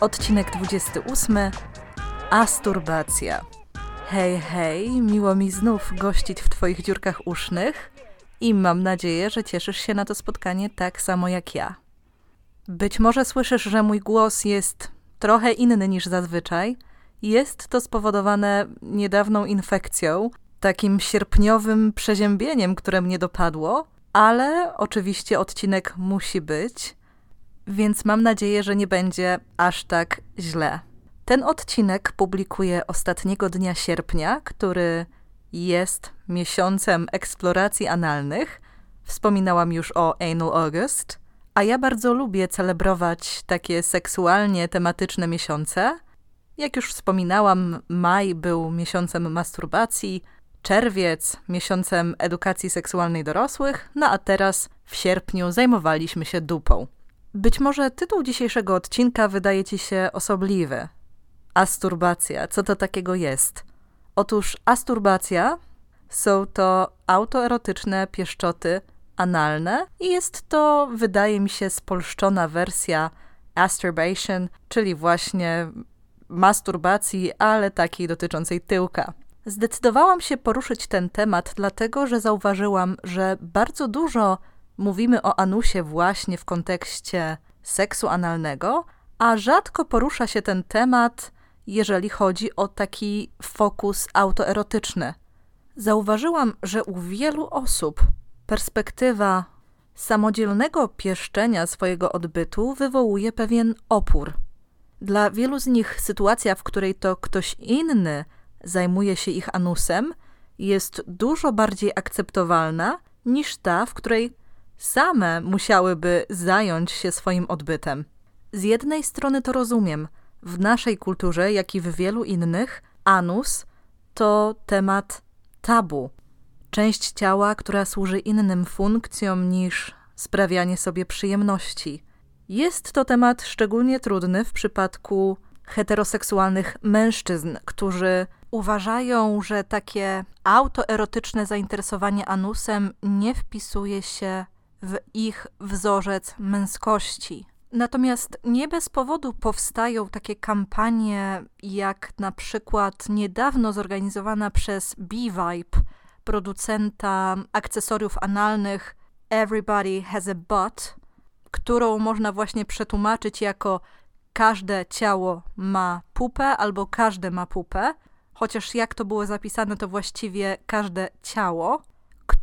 Odcinek 28. Asturbacja. Hej, hej, miło mi znów gościć w Twoich dziurkach usznych i mam nadzieję, że cieszysz się na to spotkanie tak samo jak ja. Być może słyszysz, że mój głos jest trochę inny niż zazwyczaj. Jest to spowodowane niedawną infekcją, takim sierpniowym przeziębieniem, które mnie dopadło, ale oczywiście odcinek musi być, więc mam nadzieję, że nie będzie aż tak źle. Ten odcinek publikuję ostatniego dnia sierpnia, który jest miesiącem eksploracji analnych. Wspominałam już o Anal August, a ja bardzo lubię celebrować takie seksualnie tematyczne miesiące. Jak już wspominałam, maj był miesiącem masturbacji, czerwiec miesiącem edukacji seksualnej dorosłych, no a teraz w sierpniu zajmowaliśmy się dupą. Być może tytuł dzisiejszego odcinka wydaje ci się osobliwy. Asturbacja, co to takiego jest? Otóż asturbacja są to autoerotyczne pieszczoty analne i jest to, wydaje mi się, spolszczona wersja masturbation, czyli właśnie masturbacji, ale takiej dotyczącej tyłka. Zdecydowałam się poruszyć ten temat, dlatego że zauważyłam, że bardzo dużo mówimy o anusie właśnie w kontekście seksu analnego, a rzadko porusza się ten temat, jeżeli chodzi o taki fokus autoerotyczny. Zauważyłam, że u wielu osób perspektywa samodzielnego pieszczenia swojego odbytu wywołuje pewien opór. Dla wielu z nich sytuacja, w której to ktoś inny zajmuje się ich anusem, jest dużo bardziej akceptowalna niż ta, w której same musiałyby zająć się swoim odbytem. Z jednej strony to rozumiem. W naszej kulturze, jak i w wielu innych, anus to temat tabu. Część ciała, która służy innym funkcjom niż sprawianie sobie przyjemności. Jest to temat szczególnie trudny w przypadku heteroseksualnych mężczyzn, którzy uważają, że takie autoerotyczne zainteresowanie anusem nie wpisuje się w ich wzorzec męskości. Natomiast nie bez powodu powstają takie kampanie, jak na przykład niedawno zorganizowana przez B-Vibe, producenta akcesoriów analnych Everybody Has a Butt, którą można właśnie przetłumaczyć jako każde ciało ma pupę albo każde ma pupę, chociaż jak to było zapisane, to właściwie każde ciało,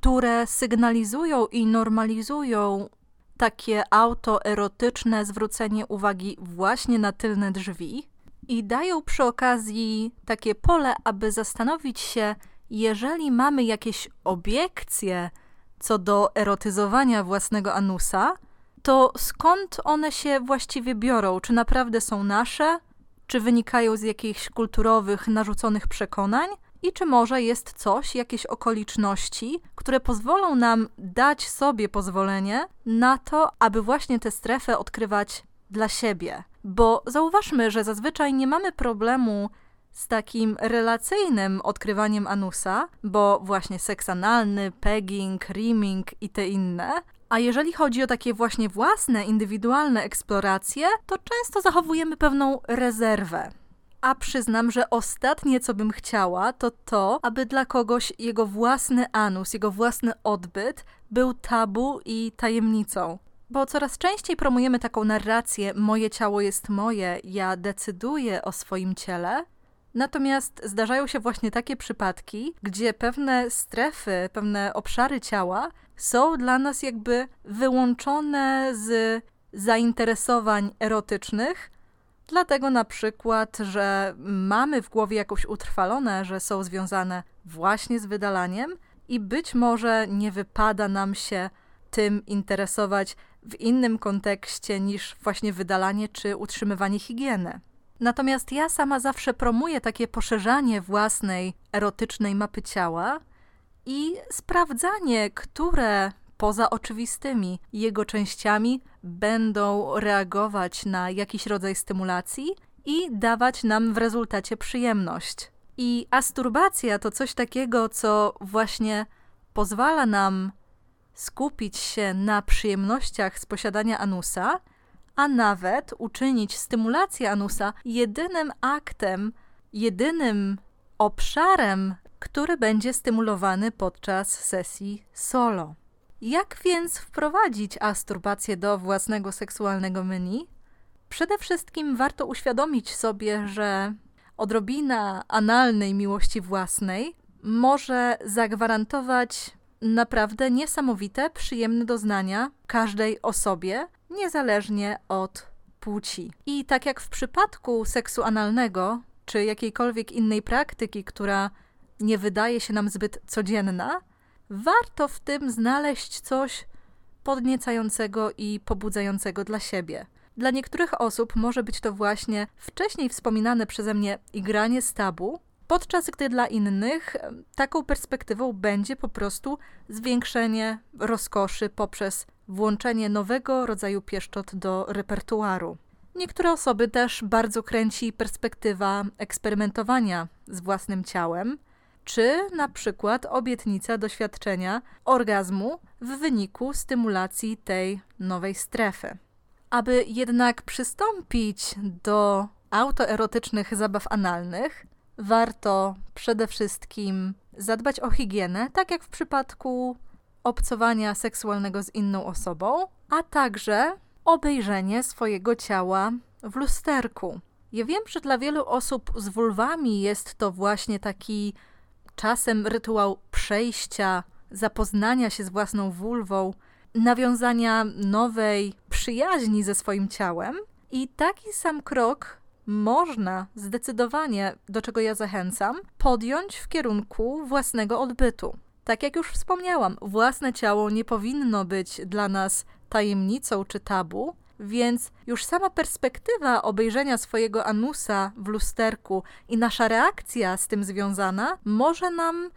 które sygnalizują i normalizują takie autoerotyczne zwrócenie uwagi właśnie na tylne drzwi i dają przy okazji takie pole, aby zastanowić się, jeżeli mamy jakieś obiekcje co do erotyzowania własnego anusa, to skąd one się właściwie biorą? Czy naprawdę są nasze? Czy wynikają z jakichś kulturowych, narzuconych przekonań? I czy może jest coś, jakieś okoliczności, które pozwolą nam dać sobie pozwolenie na to, aby właśnie tę strefę odkrywać dla siebie? Bo zauważmy, że zazwyczaj nie mamy problemu z takim relacyjnym odkrywaniem anusa, bo właśnie seks analny, pegging, rimming i te inne, a jeżeli chodzi o takie właśnie własne, indywidualne eksploracje, to często zachowujemy pewną rezerwę. A przyznam, że ostatnie, co bym chciała, to to, aby dla kogoś jego własny anus, jego własny odbyt był tabu i tajemnicą. Bo coraz częściej promujemy taką narrację: moje ciało jest moje, ja decyduję o swoim ciele. Natomiast zdarzają się właśnie takie przypadki, gdzie pewne strefy, pewne obszary ciała są dla nas jakby wyłączone z zainteresowań erotycznych, dlatego na przykład, że mamy w głowie jakoś utrwalone, że są związane właśnie z wydalaniem i być może nie wypada nam się tym interesować w innym kontekście niż właśnie wydalanie czy utrzymywanie higieny. Natomiast ja sama zawsze promuję takie poszerzanie własnej erotycznej mapy ciała i sprawdzanie, które poza oczywistymi jego częściami będą reagować na jakiś rodzaj stymulacji i dawać nam w rezultacie przyjemność. I asturbacja to coś takiego, co właśnie pozwala nam skupić się na przyjemnościach z posiadania anusa, a nawet uczynić stymulację anusa jedynym aktem, jedynym obszarem, który będzie stymulowany podczas sesji solo. Jak więc wprowadzić asturbację do własnego seksualnego menu? Przede wszystkim warto uświadomić sobie, że odrobina analnej miłości własnej może zagwarantować naprawdę niesamowite, przyjemne doznania każdej osobie, niezależnie od płci. I tak jak w przypadku seksu analnego, czy jakiejkolwiek innej praktyki, która nie wydaje się nam zbyt codzienna, warto w tym znaleźć coś podniecającego i pobudzającego dla siebie. Dla niektórych osób może być to właśnie wcześniej wspominane przeze mnie igranie z tabu, podczas gdy dla innych taką perspektywą będzie po prostu zwiększenie rozkoszy poprzez włączenie nowego rodzaju pieszczot do repertuaru. Niektóre osoby też bardzo kręci perspektywa eksperymentowania z własnym ciałem, czy na przykład obietnica doświadczenia orgazmu w wyniku stymulacji tej nowej strefy. Aby jednak przystąpić do autoerotycznych zabaw analnych, warto przede wszystkim zadbać o higienę, tak jak w przypadku obcowania seksualnego z inną osobą, a także obejrzenie swojego ciała w lusterku. Ja wiem, że dla wielu osób z wulwami jest to właśnie taki czasem rytuał przejścia, zapoznania się z własną wulwą, nawiązania nowej przyjaźni ze swoim ciałem. I taki sam krok można zdecydowanie, do czego ja zachęcam, podjąć w kierunku własnego odbytu. Tak jak już wspomniałam, własne ciało nie powinno być dla nas tajemnicą czy tabu, więc już sama perspektywa obejrzenia swojego anusa w lusterku i nasza reakcja z tym związana może nam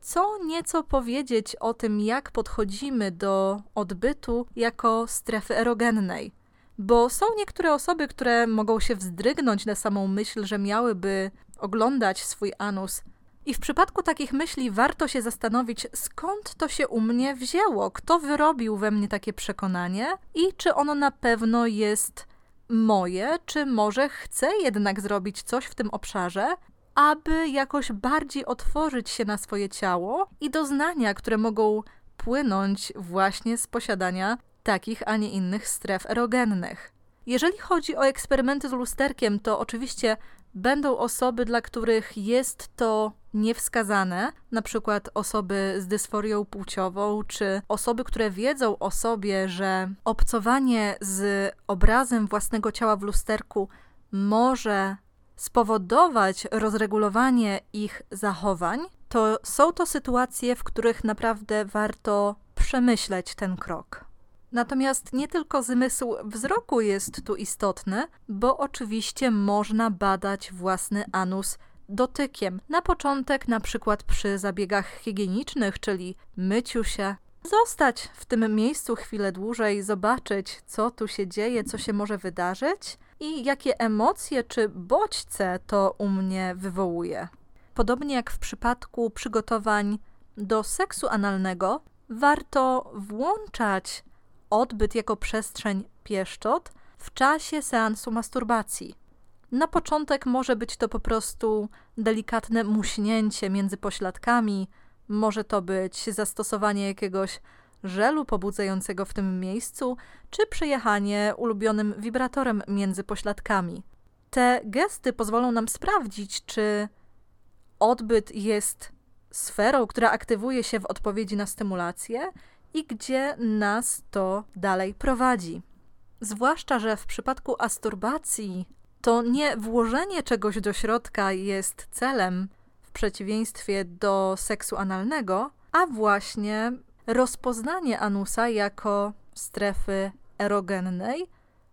co nieco powiedzieć o tym, jak podchodzimy do odbytu jako strefy erogennej. Bo są niektóre osoby, które mogą się wzdrygnąć na samą myśl, że miałyby oglądać swój anus i w przypadku takich myśli warto się zastanowić, skąd to się u mnie wzięło, kto wyrobił we mnie takie przekonanie i czy ono na pewno jest moje, czy może chcę jednak zrobić coś w tym obszarze, aby jakoś bardziej otworzyć się na swoje ciało i doznania, które mogą płynąć właśnie z posiadania takich, a nie innych stref erogennych. Jeżeli chodzi o eksperymenty z lusterkiem, to oczywiście będą osoby, dla których jest to niewskazane, na przykład osoby z dysforią płciową, czy osoby, które wiedzą o sobie, że obcowanie z obrazem własnego ciała w lusterku może spowodować rozregulowanie ich zachowań, to są to sytuacje, w których naprawdę warto przemyśleć ten krok. Natomiast nie tylko zmysł wzroku jest tu istotny, bo oczywiście można badać własny anus dotykiem. Na początek, na przykład przy zabiegach higienicznych, czyli myciu się, zostać w tym miejscu chwilę dłużej, zobaczyć, co tu się dzieje, co się może wydarzyć i jakie emocje czy bodźce to u mnie wywołuje. Podobnie jak w przypadku przygotowań do seksu analnego, warto włączać odbyt jako przestrzeń pieszczot w czasie seansu masturbacji. Na początek może być to po prostu delikatne muśnięcie między pośladkami, może to być zastosowanie jakiegoś żelu pobudzającego w tym miejscu, czy przejechanie ulubionym wibratorem między pośladkami. Te gesty pozwolą nam sprawdzić, czy odbyt jest sferą, która aktywuje się w odpowiedzi na stymulację i gdzie nas to dalej prowadzi. Zwłaszcza, że w przypadku asturbacji to nie włożenie czegoś do środka jest celem, w przeciwieństwie do seksu analnego, a właśnie rozpoznanie anusa jako strefy erogennej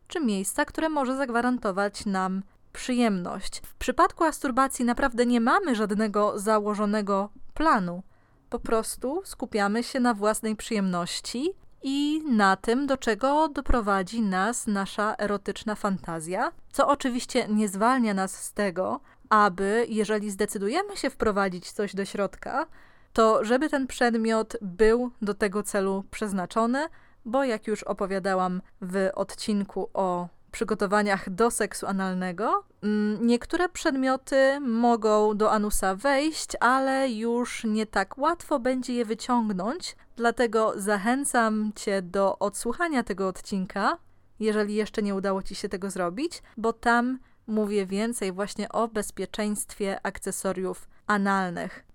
czy miejsca, które może zagwarantować nam przyjemność. W przypadku masturbacji naprawdę nie mamy żadnego założonego planu. Po prostu skupiamy się na własnej przyjemności i na tym, do czego doprowadzi nas nasza erotyczna fantazja, co oczywiście nie zwalnia nas z tego, aby, jeżeli zdecydujemy się wprowadzić coś do środka, to żeby ten przedmiot był do tego celu przeznaczony, bo jak już opowiadałam w odcinku o przygotowaniach do seksu analnego, niektóre przedmioty mogą do anusa wejść, ale już nie tak łatwo będzie je wyciągnąć, dlatego zachęcam Cię do odsłuchania tego odcinka, jeżeli jeszcze nie udało Ci się tego zrobić, bo tam mówię więcej właśnie o bezpieczeństwie akcesoriów analnych.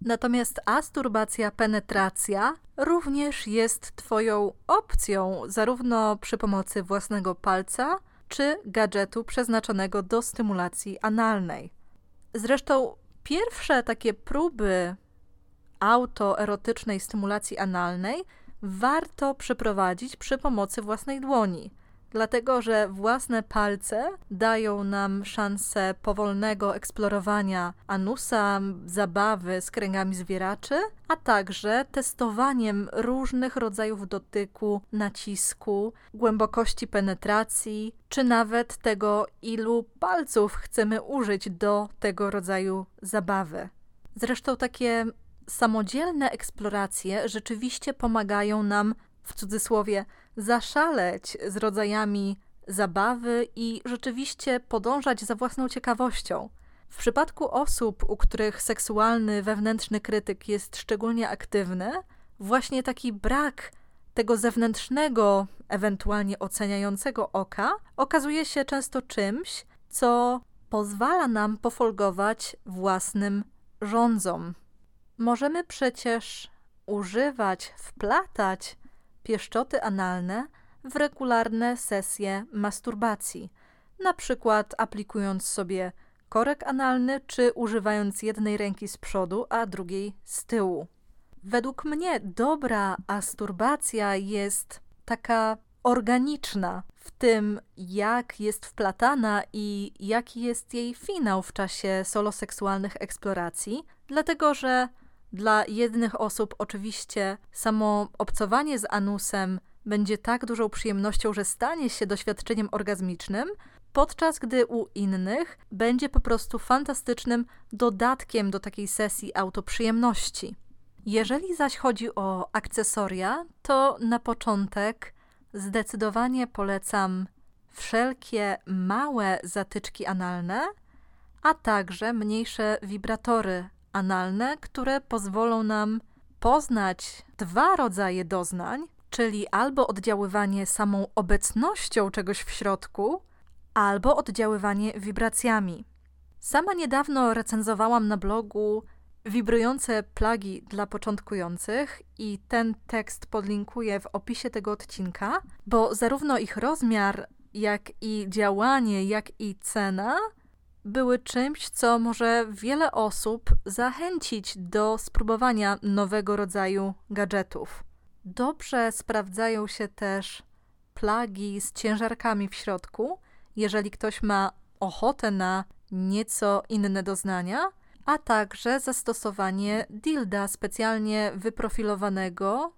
Natomiast asturbacja, penetracja również jest Twoją opcją, zarówno przy pomocy własnego palca, czy gadżetu przeznaczonego do stymulacji analnej. Zresztą pierwsze takie próby autoerotycznej stymulacji analnej warto przeprowadzić przy pomocy własnej dłoni dlatego że własne palce dają nam szansę powolnego eksplorowania anusa, zabawy z kręgami zwieraczy, a także testowaniem różnych rodzajów dotyku, nacisku, głębokości penetracji, czy nawet tego, ilu palców chcemy użyć do tego rodzaju zabawy. Zresztą takie samodzielne eksploracje rzeczywiście pomagają nam w cudzysłowie, zaszaleć z rodzajami zabawy i rzeczywiście podążać za własną ciekawością. W przypadku osób, u których seksualny wewnętrzny krytyk jest szczególnie aktywny, właśnie taki brak tego zewnętrznego, ewentualnie oceniającego oka okazuje się często czymś, co pozwala nam pofolgować własnym rządzom. Możemy przecież używać, wplatać pieszczoty analne w regularne sesje masturbacji, na przykład aplikując sobie korek analny czy używając jednej ręki z przodu, a drugiej z tyłu. Według mnie dobra asturbacja jest taka organiczna w tym, jak jest wplatana i jaki jest jej finał w czasie soloseksualnych eksploracji, dlatego że dla jednych osób oczywiście samo obcowanie z anusem będzie tak dużą przyjemnością, że stanie się doświadczeniem orgazmicznym, podczas gdy u innych będzie po prostu fantastycznym dodatkiem do takiej sesji autoprzyjemności. Jeżeli zaś chodzi o akcesoria, to na początek zdecydowanie polecam wszelkie małe zatyczki analne, a także mniejsze wibratory analne, które pozwolą nam poznać dwa rodzaje doznań, czyli albo oddziaływanie samą obecnością czegoś w środku, albo oddziaływanie wibracjami. Sama niedawno recenzowałam na blogu wibrujące plagi dla początkujących i ten tekst podlinkuję w opisie tego odcinka, bo zarówno ich rozmiar, jak i działanie, jak i cena były czymś, co może wiele osób zachęcić do spróbowania nowego rodzaju gadżetów. Dobrze sprawdzają się też plagi z ciężarkami w środku, jeżeli ktoś ma ochotę na nieco inne doznania, a także zastosowanie dilda specjalnie wyprofilowanego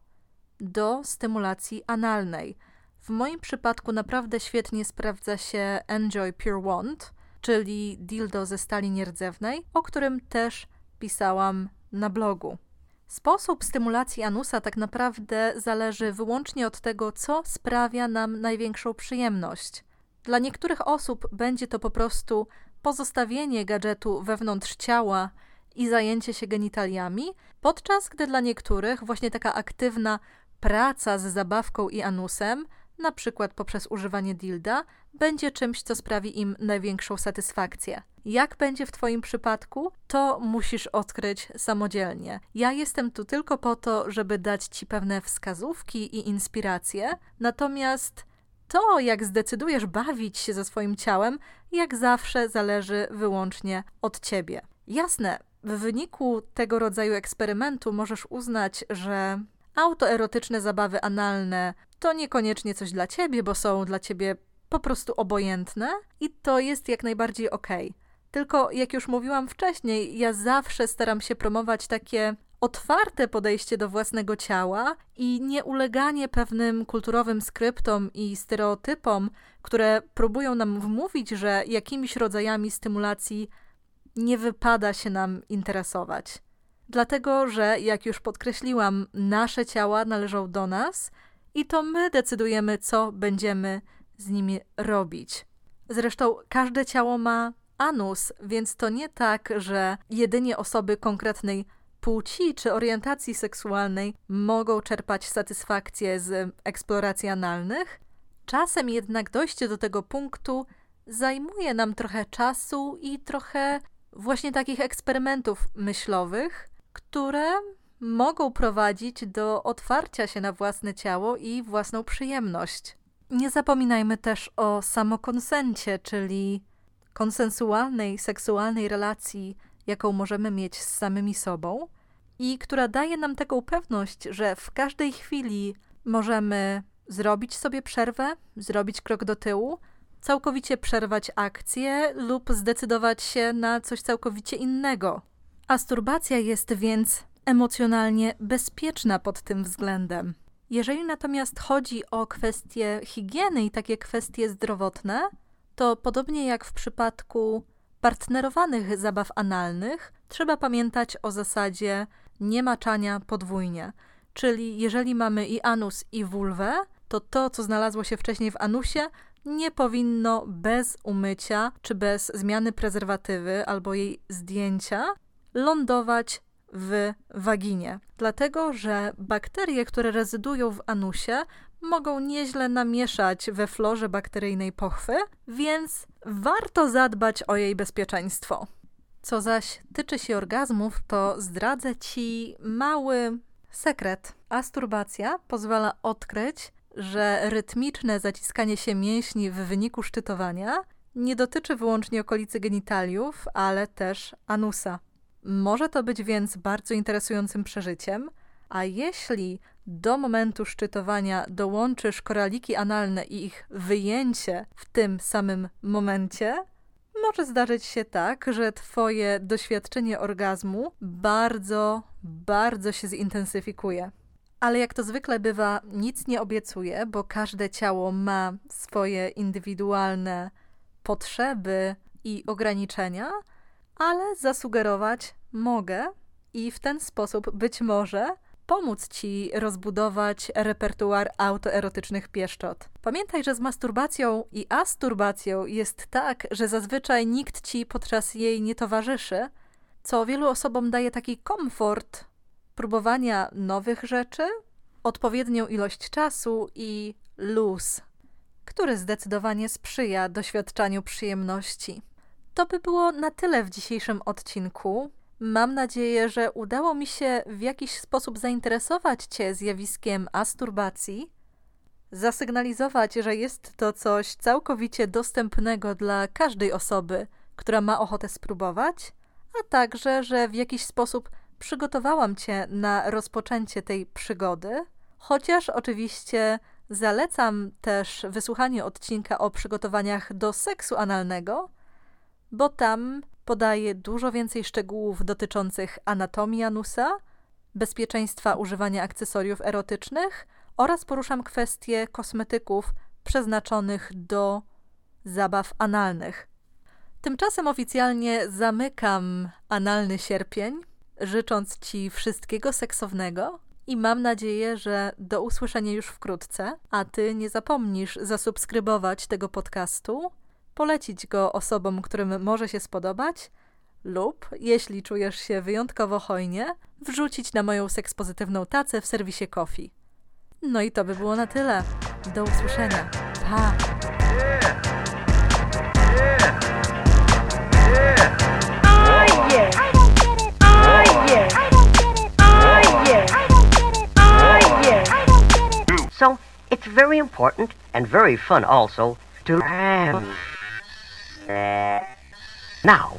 do stymulacji analnej. W moim przypadku naprawdę świetnie sprawdza się Enjoy Pure Wand, czyli dildo ze stali nierdzewnej, o którym też pisałam na blogu. Sposób stymulacji anusa tak naprawdę zależy wyłącznie od tego, co sprawia nam największą przyjemność. Dla niektórych osób będzie to po prostu pozostawienie gadżetu wewnątrz ciała i zajęcie się genitaliami, podczas gdy dla niektórych właśnie taka aktywna praca z zabawką i anusem na przykład poprzez używanie dilda, będzie czymś, co sprawi im największą satysfakcję. Jak będzie w Twoim przypadku, to musisz odkryć samodzielnie. Ja jestem tu tylko po to, żeby dać Ci pewne wskazówki i inspiracje, natomiast to, jak zdecydujesz bawić się ze swoim ciałem, jak zawsze zależy wyłącznie od Ciebie. Jasne, w wyniku tego rodzaju eksperymentu możesz uznać, że autoerotyczne zabawy analne to niekoniecznie coś dla ciebie, bo są dla ciebie po prostu obojętne i to jest jak najbardziej okej. Tylko jak już mówiłam wcześniej, ja zawsze staram się promować takie otwarte podejście do własnego ciała i nie uleganie pewnym kulturowym skryptom i stereotypom, które próbują nam wmówić, że jakimiś rodzajami stymulacji nie wypada się nam interesować. Dlatego, że jak już podkreśliłam, nasze ciała należą do nas i to my decydujemy, co będziemy z nimi robić. Zresztą każde ciało ma anus, więc to nie tak, że jedynie osoby konkretnej płci czy orientacji seksualnej mogą czerpać satysfakcję z eksploracji analnych. Czasem jednak dojście do tego punktu zajmuje nam trochę czasu i trochę właśnie takich eksperymentów myślowych, które mogą prowadzić do otwarcia się na własne ciało i własną przyjemność. Nie zapominajmy też o samokonsencie, czyli konsensualnej, seksualnej relacji, jaką możemy mieć z samymi sobą i która daje nam taką pewność, że w każdej chwili możemy zrobić sobie przerwę, zrobić krok do tyłu, całkowicie przerwać akcję lub zdecydować się na coś całkowicie innego. Asturbacja jest więc emocjonalnie bezpieczna pod tym względem. Jeżeli natomiast chodzi o kwestie higieny i takie kwestie zdrowotne, to podobnie jak w przypadku partnerowanych zabaw analnych, trzeba pamiętać o zasadzie nie maczania podwójnie. Czyli jeżeli mamy i anus, i vulwę, to to, co znalazło się wcześniej w anusie, nie powinno bez umycia czy bez zmiany prezerwatywy albo jej zdjęcia lądować w waginie. Dlatego, że bakterie, które rezydują w anusie, mogą nieźle namieszać we florze bakteryjnej pochwy, więc warto zadbać o jej bezpieczeństwo. Co zaś tyczy się orgazmów, to zdradzę ci mały sekret. Asturbacja pozwala odkryć, że rytmiczne zaciskanie się mięśni w wyniku szczytowania nie dotyczy wyłącznie okolicy genitaliów, ale też anusa. Może to być więc bardzo interesującym przeżyciem, a jeśli do momentu szczytowania dołączysz koraliki analne i ich wyjęcie w tym samym momencie, może zdarzyć się tak, że Twoje doświadczenie orgazmu bardzo, bardzo się zintensyfikuje. Ale jak to zwykle bywa, nic nie obiecuję, bo każde ciało ma swoje indywidualne potrzeby i ograniczenia, ale zasugerować mogę i w ten sposób być może pomóc ci rozbudować repertuar autoerotycznych pieszczot. Pamiętaj, że z masturbacją i asturbacją jest tak, że zazwyczaj nikt ci podczas jej nie towarzyszy, co wielu osobom daje taki komfort próbowania nowych rzeczy, odpowiednią ilość czasu i luz, który zdecydowanie sprzyja doświadczaniu przyjemności. To by było na tyle w dzisiejszym odcinku. Mam nadzieję, że udało mi się w jakiś sposób zainteresować Cię zjawiskiem asturbacji, zasygnalizować, że jest to coś całkowicie dostępnego dla każdej osoby, która ma ochotę spróbować, a także, że w jakiś sposób przygotowałam Cię na rozpoczęcie tej przygody, chociaż oczywiście zalecam też wysłuchanie odcinka o przygotowaniach do seksu analnego, bo tam podaję dużo więcej szczegółów dotyczących anatomii anusa, bezpieczeństwa używania akcesoriów erotycznych oraz poruszam kwestie kosmetyków przeznaczonych do zabaw analnych. Tymczasem oficjalnie zamykam analny sierpień, życząc Ci wszystkiego seksownego i mam nadzieję, że do usłyszenia już wkrótce, a Ty nie zapomnisz zasubskrybować tego podcastu polecić go osobom, którym może się spodobać, lub, jeśli czujesz się wyjątkowo hojnie, wrzucić na moją sekspozytywną tacę w serwisie Coffee. No i to by było na tyle. Do usłyszenia. Pa! So, it's very important and very fun also to. Now,